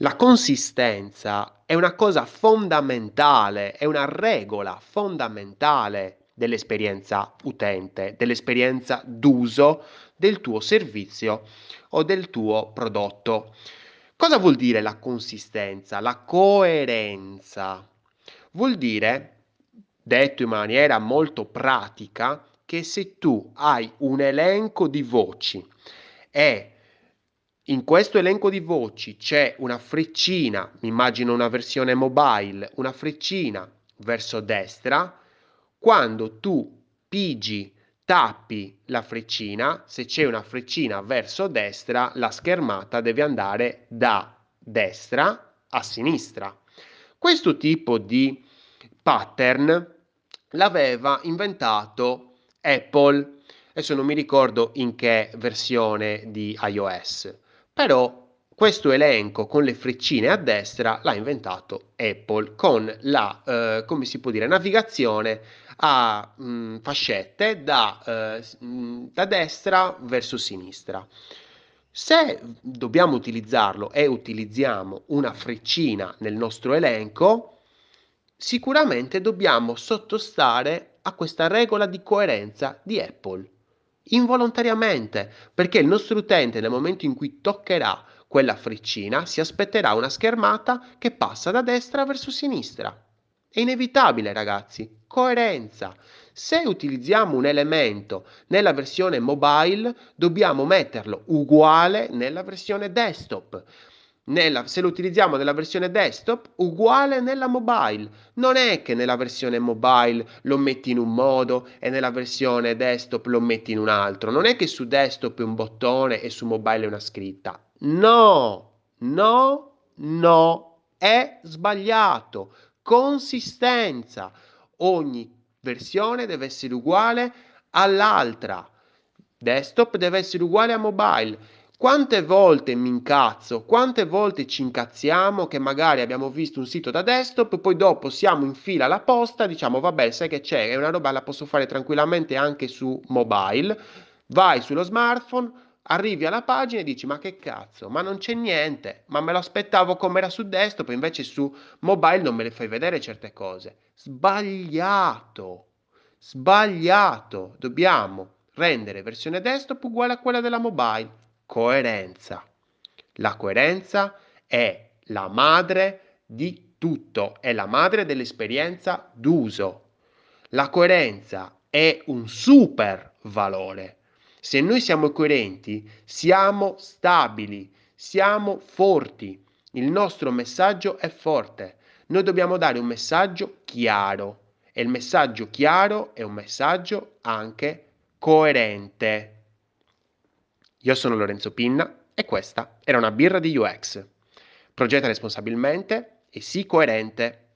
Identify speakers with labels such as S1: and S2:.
S1: La consistenza è una cosa fondamentale, è una regola fondamentale dell'esperienza utente, dell'esperienza d'uso del tuo servizio o del tuo prodotto. Cosa vuol dire la consistenza? La coerenza. Vuol dire, detto in maniera molto pratica, che se tu hai un elenco di voci e in questo elenco di voci c'è una freccina, mi immagino una versione mobile, una freccina verso destra, quando tu pigi, tappi la freccina, se c'è una freccina verso destra, la schermata deve andare da destra a sinistra. Questo tipo di pattern l'aveva inventato Apple, adesso non mi ricordo in che versione di iOS però questo elenco con le freccine a destra l'ha inventato Apple con la, eh, come si può dire, navigazione a mh, mm, fascette da, eh, mm, da destra verso sinistra. Se dobbiamo utilizzarlo e utilizziamo una freccina nel nostro elenco, sicuramente dobbiamo sottostare a questa regola di coerenza di Apple involontariamente, perché il nostro utente nel momento in cui toccherà quella freccina si aspetterà una schermata che passa da destra verso sinistra. È inevitabile, ragazzi, coerenza. Se utilizziamo un elemento nella versione mobile, dobbiamo metterlo uguale nella versione desktop nella, se lo utilizziamo nella versione desktop, uguale nella mobile. Non è che nella versione mobile lo metti in un modo e nella versione desktop lo metti in un altro. Non è che su desktop è un bottone e su mobile è una scritta. No, no, no, è sbagliato. Consistenza. Ogni versione deve essere uguale all'altra. Desktop deve essere uguale a mobile quante volte mi incazzo, quante volte ci incazziamo che magari abbiamo visto un sito da desktop, poi dopo siamo in fila alla posta, diciamo vabbè, sai che c'è, è una roba la posso fare tranquillamente anche su mobile, vai sullo smartphone, arrivi alla pagina e dici ma che cazzo, ma non c'è niente, ma me lo aspettavo come era su desktop, invece su mobile non me le fai vedere certe cose. Sbagliato, sbagliato, dobbiamo rendere versione desktop uguale a quella della mobile coerenza. La coerenza è la madre di tutto, è la madre dell'esperienza d'uso. La coerenza è un super valore. Se noi siamo coerenti, siamo stabili, siamo forti. Il nostro messaggio è forte. Noi dobbiamo dare un messaggio chiaro e il messaggio chiaro è un messaggio anche coerente. Io sono Lorenzo Pinna e questa era una birra di UX. Progetta responsabilmente e sii coerente